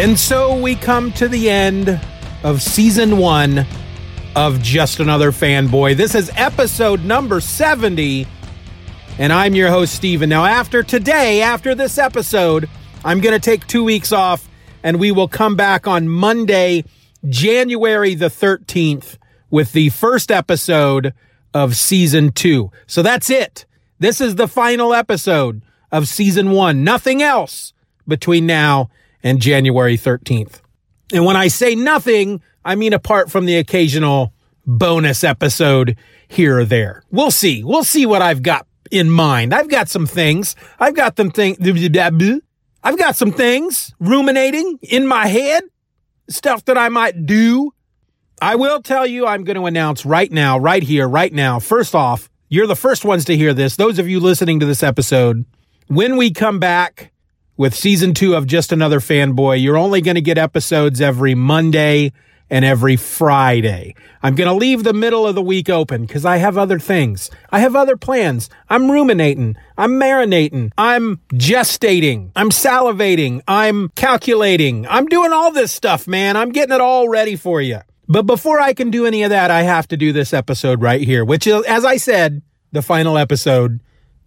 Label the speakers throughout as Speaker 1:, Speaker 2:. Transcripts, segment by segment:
Speaker 1: And so we come to the end of season one of Just Another Fanboy. This is episode number 70, and I'm your host, Stephen. Now, after today, after this episode, I'm going to take two weeks off, and we will come back on Monday, January the 13th, with the first episode of season two. So that's it. This is the final episode of season one. Nothing else between now and January 13th. And when I say nothing, I mean apart from the occasional bonus episode here or there. We'll see. We'll see what I've got in mind. I've got some things. I've got them things. I've got some things ruminating in my head, stuff that I might do. I will tell you, I'm going to announce right now, right here, right now. First off, you're the first ones to hear this. Those of you listening to this episode, when we come back, with season two of Just Another Fanboy. You're only going to get episodes every Monday and every Friday. I'm going to leave the middle of the week open because I have other things. I have other plans. I'm ruminating. I'm marinating. I'm gestating. I'm salivating. I'm calculating. I'm doing all this stuff, man. I'm getting it all ready for you. But before I can do any of that, I have to do this episode right here, which is, as I said, the final episode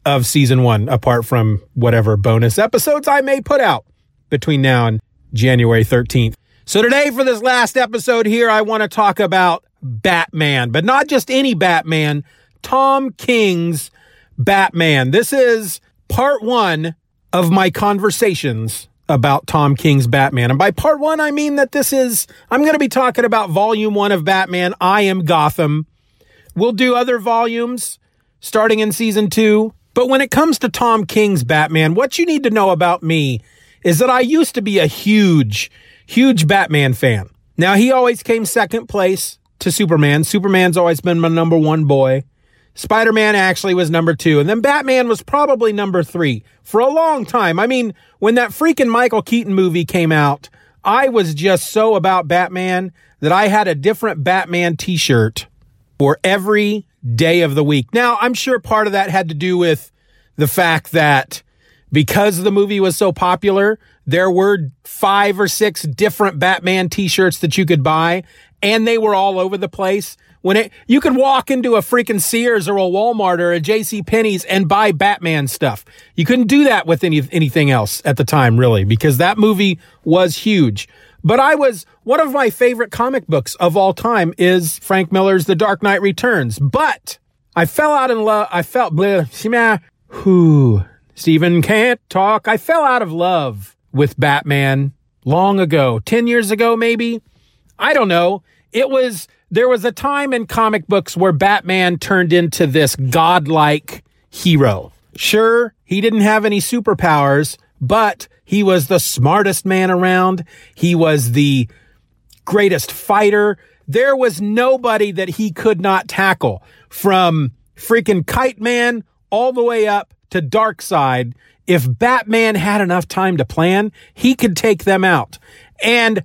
Speaker 1: of season one, apart from whatever bonus episodes I may put out between now and January 13th. So today for this last episode here, I want to talk about Batman, but not just any Batman, Tom King's Batman. This is part one of my conversations about Tom King's Batman. And by part one, I mean that this is, I'm going to be talking about volume one of Batman. I am Gotham. We'll do other volumes starting in season two. But when it comes to Tom King's Batman, what you need to know about me is that I used to be a huge, huge Batman fan. Now, he always came second place to Superman. Superman's always been my number one boy. Spider Man actually was number two. And then Batman was probably number three for a long time. I mean, when that freaking Michael Keaton movie came out, I was just so about Batman that I had a different Batman t shirt for every day of the week. Now, I'm sure part of that had to do with the fact that because the movie was so popular, there were five or six different Batman t-shirts that you could buy and they were all over the place. When it, you could walk into a freaking Sears or a Walmart or a JC Penney's and buy Batman stuff. You couldn't do that with any, anything else at the time, really, because that movie was huge. But I was one of my favorite comic books of all time is Frank Miller's The Dark Knight Returns. But I fell out in love. I felt bleh, whoo. Stephen can't talk. I fell out of love with Batman long ago, 10 years ago, maybe. I don't know. It was, there was a time in comic books where Batman turned into this godlike hero. Sure, he didn't have any superpowers, but he was the smartest man around. He was the greatest fighter. There was nobody that he could not tackle from freaking Kite Man all the way up to Darkseid. If Batman had enough time to plan, he could take them out. And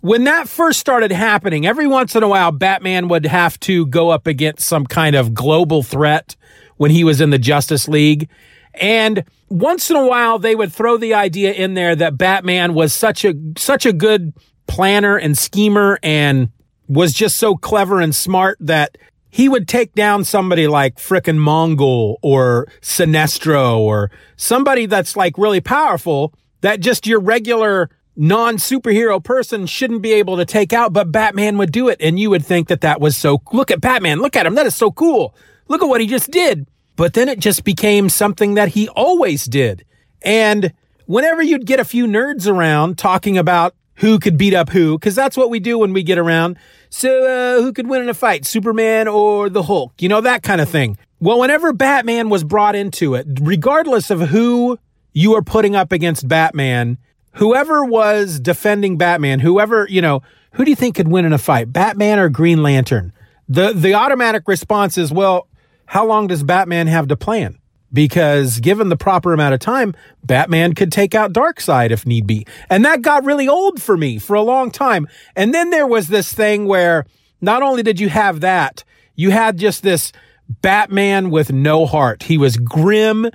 Speaker 1: when that first started happening, every once in a while, Batman would have to go up against some kind of global threat when he was in the Justice League. And once in a while, they would throw the idea in there that Batman was such a, such a good planner and schemer and was just so clever and smart that he would take down somebody like frickin' Mongul or Sinestro or somebody that's like really powerful that just your regular non superhero person shouldn't be able to take out, but Batman would do it. And you would think that that was so, look at Batman, look at him. That is so cool. Look at what he just did. But then it just became something that he always did. And whenever you'd get a few nerds around talking about who could beat up who, because that's what we do when we get around. So, uh, who could win in a fight, Superman or the Hulk? You know, that kind of thing. Well, whenever Batman was brought into it, regardless of who you are putting up against Batman, whoever was defending Batman, whoever, you know, who do you think could win in a fight, Batman or Green Lantern? The, the automatic response is, well, how long does Batman have to plan? Because given the proper amount of time, Batman could take out Darkseid if need be. And that got really old for me for a long time. And then there was this thing where not only did you have that, you had just this Batman with no heart. He was grim.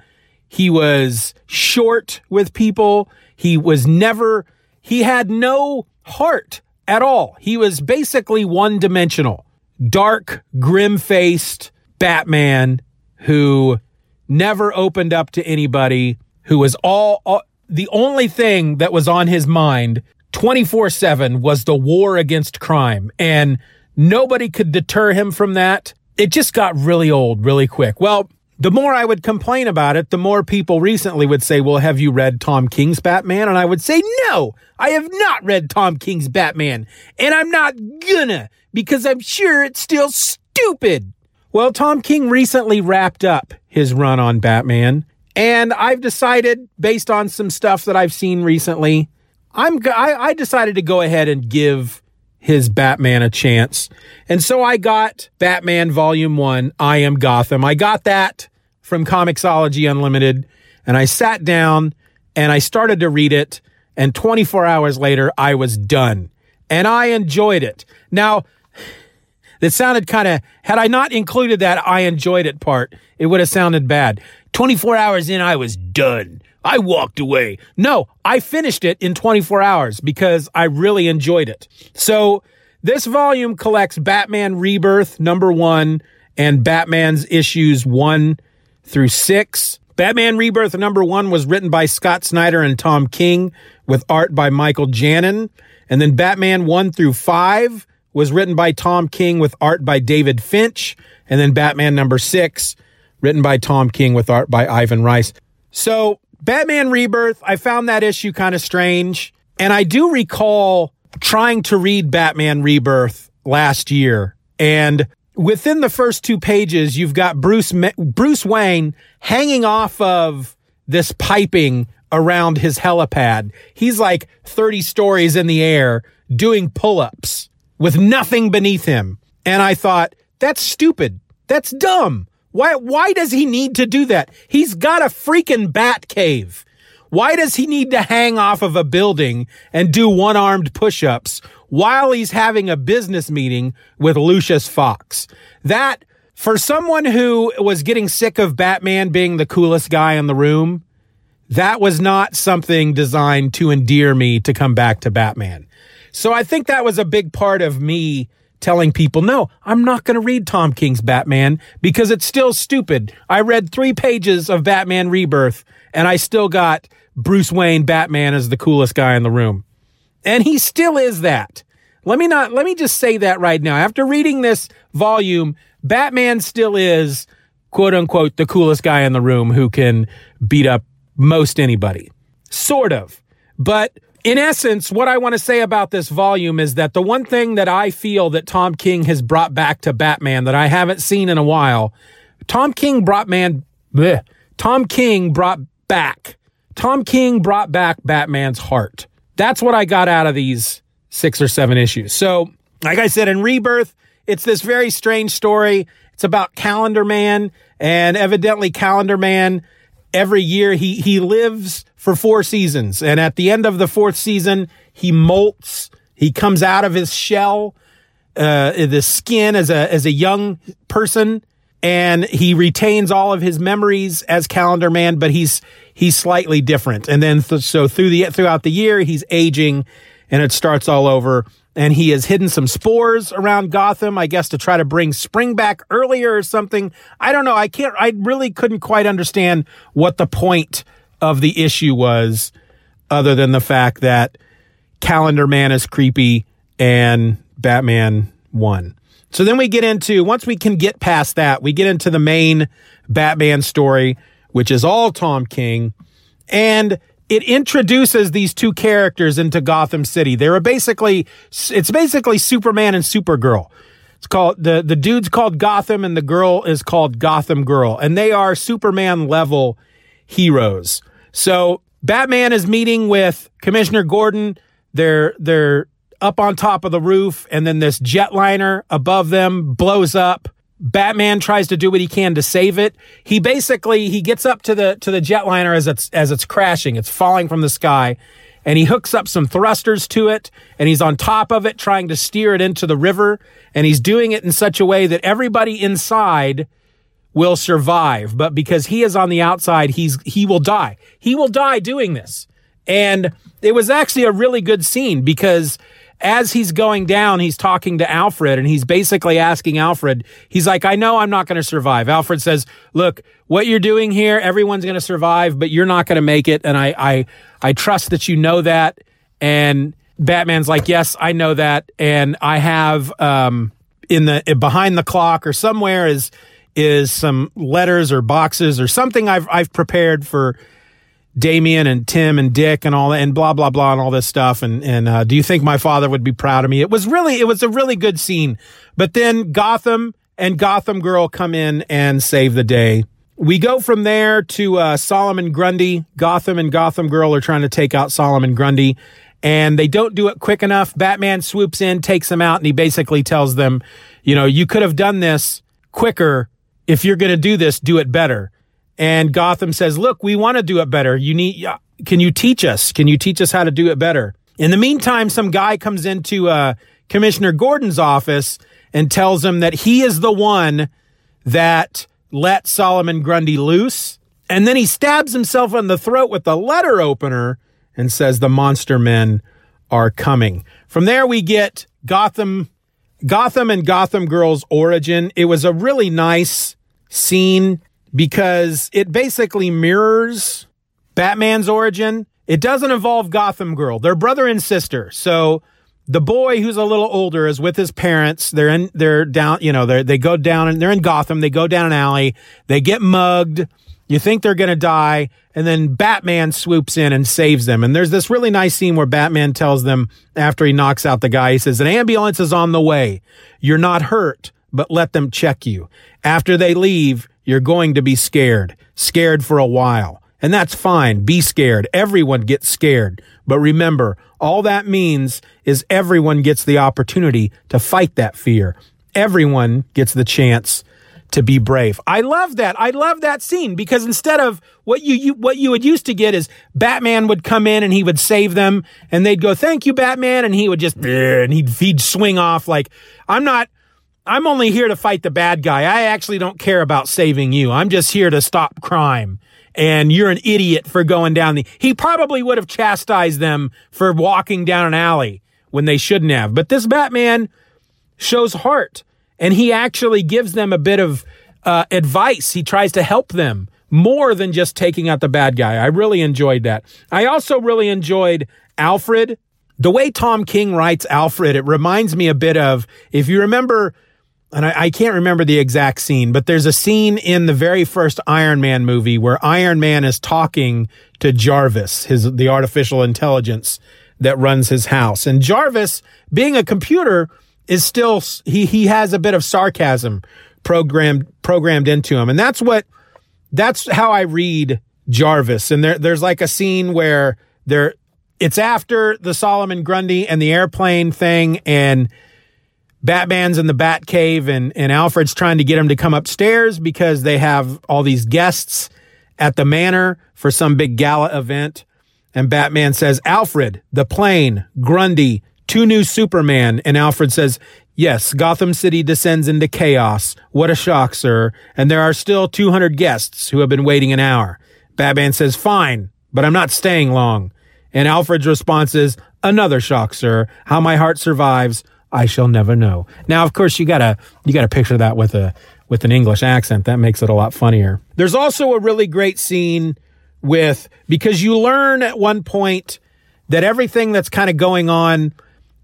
Speaker 1: He was short with people. He was never, he had no heart at all. He was basically one dimensional, dark, grim faced Batman who never opened up to anybody, who was all, all the only thing that was on his mind 24 7 was the war against crime. And nobody could deter him from that. It just got really old really quick. Well, the more I would complain about it, the more people recently would say, Well, have you read Tom King's Batman? And I would say, No, I have not read Tom King's Batman. And I'm not gonna because I'm sure it's still stupid. Well, Tom King recently wrapped up his run on Batman, and I've decided, based on some stuff that I've seen recently, I'm I, I decided to go ahead and give his Batman a chance. And so I got Batman Volume 1, I Am Gotham. I got that from Comixology Unlimited, and I sat down and I started to read it, and 24 hours later, I was done. And I enjoyed it. Now, that sounded kind of, had I not included that I enjoyed it part, it would have sounded bad. 24 hours in, I was done. I walked away. No, I finished it in 24 hours because I really enjoyed it. So this volume collects Batman Rebirth number one and Batman's issues one through six. Batman Rebirth number one was written by Scott Snyder and Tom King with art by Michael Janin. And then Batman one through five was written by Tom King with art by David Finch, and then Batman number six, written by Tom King with art by Ivan Reis. So, Batman Rebirth, I found that issue kind of strange. And I do recall trying to read Batman Rebirth last year. And within the first two pages, you've got Bruce, Bruce Wayne hanging off of this piping around his helipad. He's like 30 stories in the air doing pull ups with nothing beneath him. And I thought, that's stupid. That's dumb. Why, why does he need to do that? He's got a freaking bat cave. Why does he need to hang off of a building and do one armed push ups while he's having a business meeting with Lucius Fox? That, for someone who was getting sick of Batman being the coolest guy in the room, that was not something designed to endear me to come back to Batman. So I think that was a big part of me telling people, no, I'm not going to read Tom King's Batman because it's still stupid. I read three pages of Batman Rebirth and I still got Bruce Wayne Batman as the coolest guy in the room. And he still is that. Let me not, let me just say that right now. After reading this volume, Batman still is quote unquote the coolest guy in the room who can beat up most anybody. Sort of. But in essence, what I want to say about this volume is that the one thing that I feel that Tom King has brought back to Batman that I haven't seen in a while, Tom King brought man, bleh, Tom King brought back, Tom King brought back Batman's heart. That's what I got out of these six or seven issues. So, like I said, in Rebirth, it's this very strange story. It's about Calendar Man, and evidently, Calendar Man every year he he lives for four seasons, and at the end of the fourth season, he molts. He comes out of his shell, uh, the skin as a as a young person, and he retains all of his memories as Calendar Man, but he's he's slightly different. And then th- so through the throughout the year, he's aging, and it starts all over and he has hidden some spores around Gotham, I guess, to try to bring spring back earlier or something. I don't know. I can't, I really couldn't quite understand what the point of the issue was, other than the fact that Calendar Man is creepy and Batman won. So then we get into, once we can get past that, we get into the main Batman story, which is all Tom King. And it introduces these two characters into Gotham City. They're basically, it's basically Superman and Supergirl. It's called, the, the dude's called Gotham and the girl is called Gotham Girl. And they are Superman level heroes. So Batman is meeting with Commissioner Gordon. They're, they're up on top of the roof and then this jetliner above them blows up Batman tries to do what he can to save it. He basically he gets up to the to the jetliner as it's as it's crashing. It's falling from the sky, and he hooks up some thrusters to it, and he's on top of it trying to steer it into the river, and he's doing it in such a way that everybody inside will survive, but because he is on the outside, he's he will die. He will die doing this. And it was actually a really good scene because as he's going down, he's talking to Alfred and he's basically asking Alfred, he's like, I know I'm not going to survive. Alfred says, look, what you're doing here, everyone's going to survive, but you're not going to make it. And I, I, I trust that you know that. And Batman's like, yes, I know that. And I have, um, in the behind the clock or somewhere is, is some letters or boxes or something I've, I've prepared for, Damian and Tim and Dick and all that and blah blah blah and all this stuff and and uh, do you think my father would be proud of me? It was really it was a really good scene. But then Gotham and Gotham Girl come in and save the day. We go from there to uh, Solomon Grundy. Gotham and Gotham Girl are trying to take out Solomon Grundy, and they don't do it quick enough. Batman swoops in, takes them out, and he basically tells them, you know, you could have done this quicker. If you're going to do this, do it better. And Gotham says, look, we want to do it better. You need, can you teach us? Can you teach us how to do it better? In the meantime, some guy comes into uh, Commissioner Gordon's office and tells him that he is the one that let Solomon Grundy loose. And then he stabs himself in the throat with the letter opener and says the monster men are coming. From there, we get Gotham, Gotham and Gotham Girl's origin. It was a really nice scene because it basically mirrors Batman's origin. It doesn't involve Gotham Girl. They're brother and sister. So the boy who's a little older is with his parents. They're in, they're down, you know, they they go down and they're in Gotham. They go down an alley. They get mugged. You think they're going to die. And then Batman swoops in and saves them. And there's this really nice scene where Batman tells them after he knocks out the guy, he says, an ambulance is on the way. You're not hurt, but let them check you. After they leave, you're going to be scared, scared for a while. And that's fine. Be scared. Everyone gets scared. But remember, all that means is everyone gets the opportunity to fight that fear. Everyone gets the chance to be brave. I love that. I love that scene because instead of what you, you, what you would used to get is Batman would come in and he would save them and they'd go, "Thank you, Batman," and he would just and he'd he'd swing off like I'm not I'm only here to fight the bad guy. I actually don't care about saving you. I'm just here to stop crime. And you're an idiot for going down the, he probably would have chastised them for walking down an alley when they shouldn't have. But this Batman shows heart and he actually gives them a bit of uh, advice. He tries to help them more than just taking out the bad guy. I really enjoyed that. I also really enjoyed Alfred the way Tom King writes Alfred, it reminds me a bit of, if you remember, and I, I, can't remember the exact scene, but there's a scene in the very first Iron Man movie where Iron Man is talking to Jarvis, his, the artificial intelligence that runs his house. And Jarvis, being a computer, is still, he, he has a bit of sarcasm programmed, programmed into him. And that's what, that's how I read Jarvis. And there, there's like a scene where there, it's after the Solomon Grundy and the airplane thing and Batman's in the Bat Cave and, and Alfred's trying to get him to come upstairs because they have all these guests at the manor for some big gala event. And Batman says, Alfred, the plane, Grundy, two new Superman. And Alfred says, Yes, Gotham City descends into chaos. What a shock, sir. And there are still 200 guests who have been waiting an hour. Batman says, Fine, but I'm not staying long. And Alfred's response is, another shock, sir. How my heart survives, I shall never know. Now, of course, you gotta, you gotta picture that with a, with an English accent. That makes it a lot funnier. There's also a really great scene with, because you learn at one point that everything that's kind of going on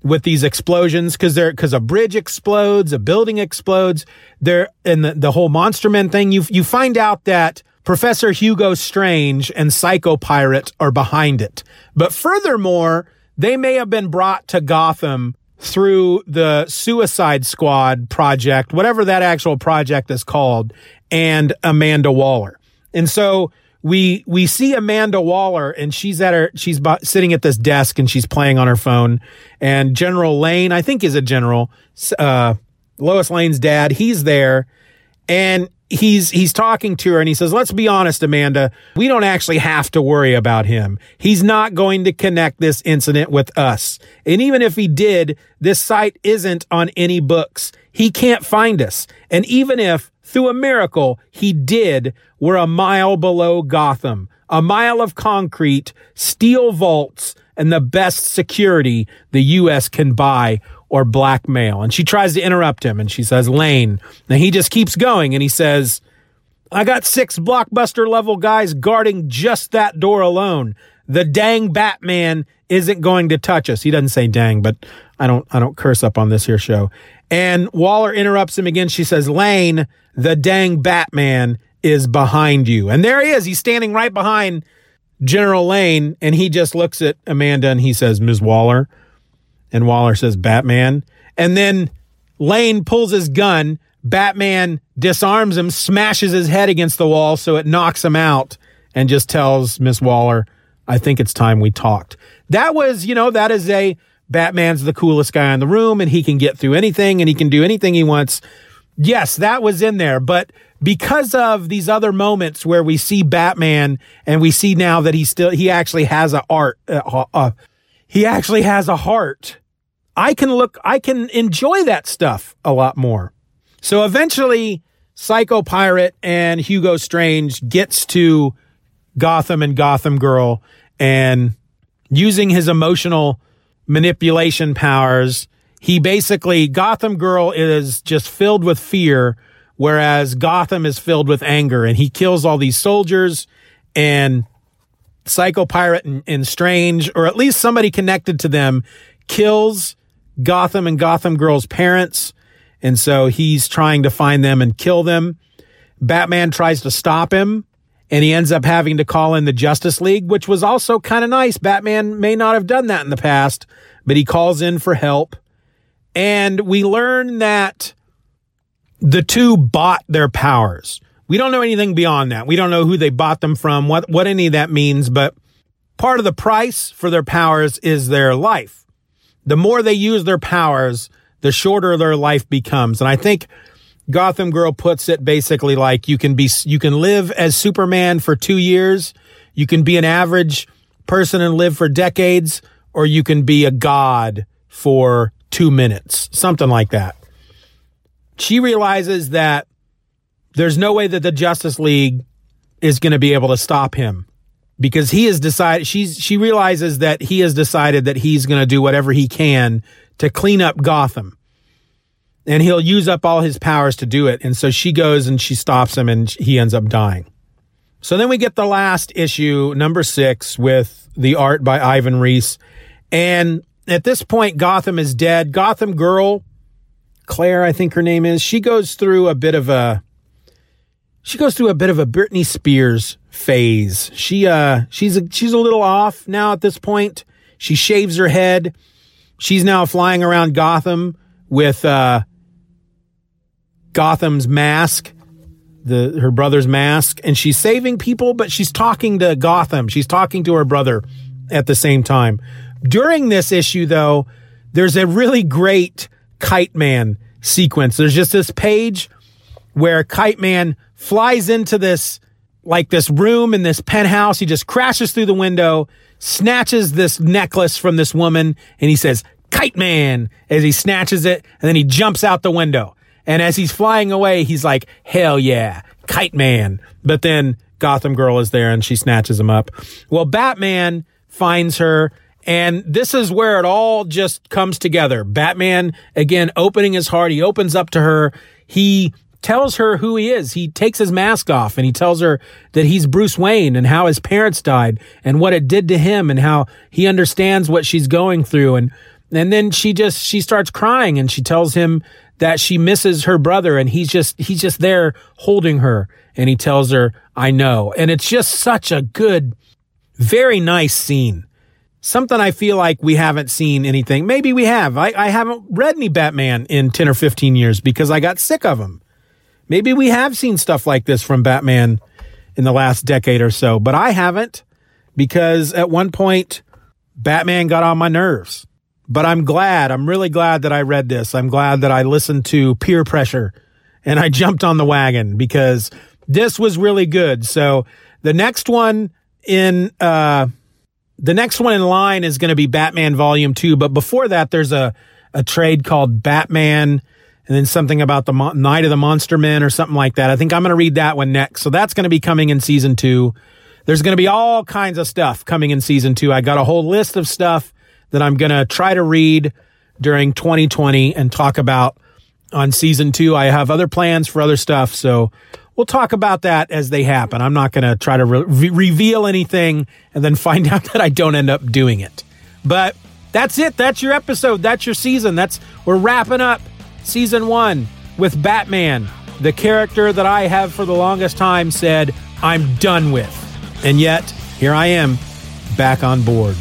Speaker 1: with these explosions, cause they're cause a bridge explodes, a building explodes, there, and the, the whole monster men thing, you, you find out that Professor Hugo Strange and Psycho Pirate are behind it. But furthermore, they may have been brought to Gotham through the Suicide Squad project, whatever that actual project is called, and Amanda Waller. And so we we see Amanda Waller and she's at her she's sitting at this desk and she's playing on her phone and General Lane, I think is a general, uh Lois Lane's dad, he's there and he's he's talking to her and he says, "Let's be honest, Amanda. We don't actually have to worry about him. He's not going to connect this incident with us. And even if he did, this site isn't on any books. He can't find us. And even if through a miracle he did, we're a mile below Gotham, a mile of concrete, steel vaults, and the best security the U.S. can buy or blackmail. And she tries to interrupt him and she says, Lane. And he just keeps going and he says, I got six blockbuster level guys guarding just that door alone. The dang Batman isn't going to touch us. He doesn't say dang, but I don't, I don't curse up on this here show. And Waller interrupts him again. She says, Lane, the dang Batman is behind you. And there he is. He's standing right behind General Lane. And he just looks at Amanda and he says, Ms. Waller, and Waller says Batman. And then Lane pulls his gun. Batman disarms him, smashes his head against the wall so it knocks him out, and just tells Miss Waller, I think it's time we talked. That was, you know, that is a Batman's the coolest guy in the room and he can get through anything and he can do anything he wants. Yes, that was in there, but because of these other moments where we see Batman and we see now that he still he actually has a art uh, uh, he actually has a heart I can look, I can enjoy that stuff a lot more. So eventually, Psycho Pirate and Hugo Strange gets to Gotham and Gotham Girl and using his emotional manipulation powers, he basically, Gotham Girl is just filled with fear, whereas Gotham is filled with anger and he kills all these soldiers and Psycho Pirate and, and Strange, or at least somebody connected to them, kills Gotham and Gotham Girl's parents. And so he's trying to find them and kill them. Batman tries to stop him and he ends up having to call in the Justice League, which was also kind of nice. Batman may not have done that in the past, but he calls in for help. And we learn that the two bought their powers. We don't know anything beyond that. We don't know who they bought them from, what, what any of that means, but part of the price for their powers is their life the more they use their powers, the shorter their life becomes. And I think Gotham Girl puts it basically like you can be, you can live as Superman for two years. You can be an average person and live for decades, or you can be a god for two minutes, something like that. She realizes that there's no way that the Justice League is going to be able to stop him because he has decided she's she realizes that he has decided that he's going to do whatever he can to clean up Gotham. And he'll use up all his powers to do it. And so she goes and she stops him and he ends up dying. So then we get the last issue, number 6 with the art by Ivan Reis. And at this point, Gotham is dead. Gotham Girl, Claire, I think her name is, she goes through a bit of a she goes through a bit of a Britney Spears phase. She uh she's a, she's a little off now at this point. She shaves her head. She's now flying around Gotham with uh Gotham's mask, the her brother's mask, and she's saving people, but she's talking to Gotham. She's talking to her brother at the same time. During this issue, though, there's a really great Kite Man sequence. There's just this page where Kite Man flies into this like this room in this penthouse. He just crashes through the window, snatches this necklace from this woman, and he says, Kite Man, as he snatches it, and then he jumps out the window. And as he's flying away, he's like, hell yeah, Kite Man. But then Gotham Girl is there and she snatches him up. Well, Batman finds her and this is where it all just comes together. Batman, again, opening his heart. He opens up to her. He tells her who he is. He takes his mask off and he tells her that he's Bruce Wayne and how his parents died and what it did to him and how he understands what she's going through. And, and then she just, she starts crying and she tells him that she misses her brother and he's just, he's just there holding her. And he tells her, I know. And it's just such a good, very nice scene something I feel like we haven't seen anything. Maybe we have. I, I haven't read any Batman in 10 or 15 years because I got sick of them. Maybe we have seen stuff like this from Batman in the last decade or so, but I haven't because at one point Batman got on my nerves. But I'm glad, I'm really glad that I read this. I'm glad that I listened to peer pressure and I jumped on the wagon because this was really good. So the next one in, uh, the next one in line is going to be Batman Volume 2. But before that, there's a, a trade called Batman and then something about the Mo- Night of the Monster Men or something like that. I think I'm going to read that one next. So that's going to be coming in season two. There's going to be all kinds of stuff coming in season two. I got a whole list of stuff that I'm going to try to read during 2020 and talk about on season two. I have other plans for other stuff. So we'll talk about that as they happen. I'm not going to try to re- reveal anything and then find out that I don't end up doing it. But that's it. That's your episode. That's your season. That's we're wrapping up season 1 with Batman, the character that I have for the longest time said I'm done with. And yet, here I am back on board.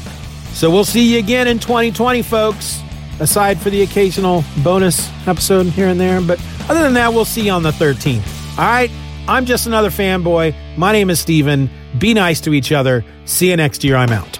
Speaker 1: So we'll see you again in 2020, folks. Aside for the occasional bonus episode here and there, but other than that, we'll see you on the 13th. All right. I'm just another fanboy. My name is Stephen. Be nice to each other. See you next year. I'm out.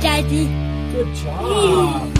Speaker 2: Daddy.
Speaker 1: Good job.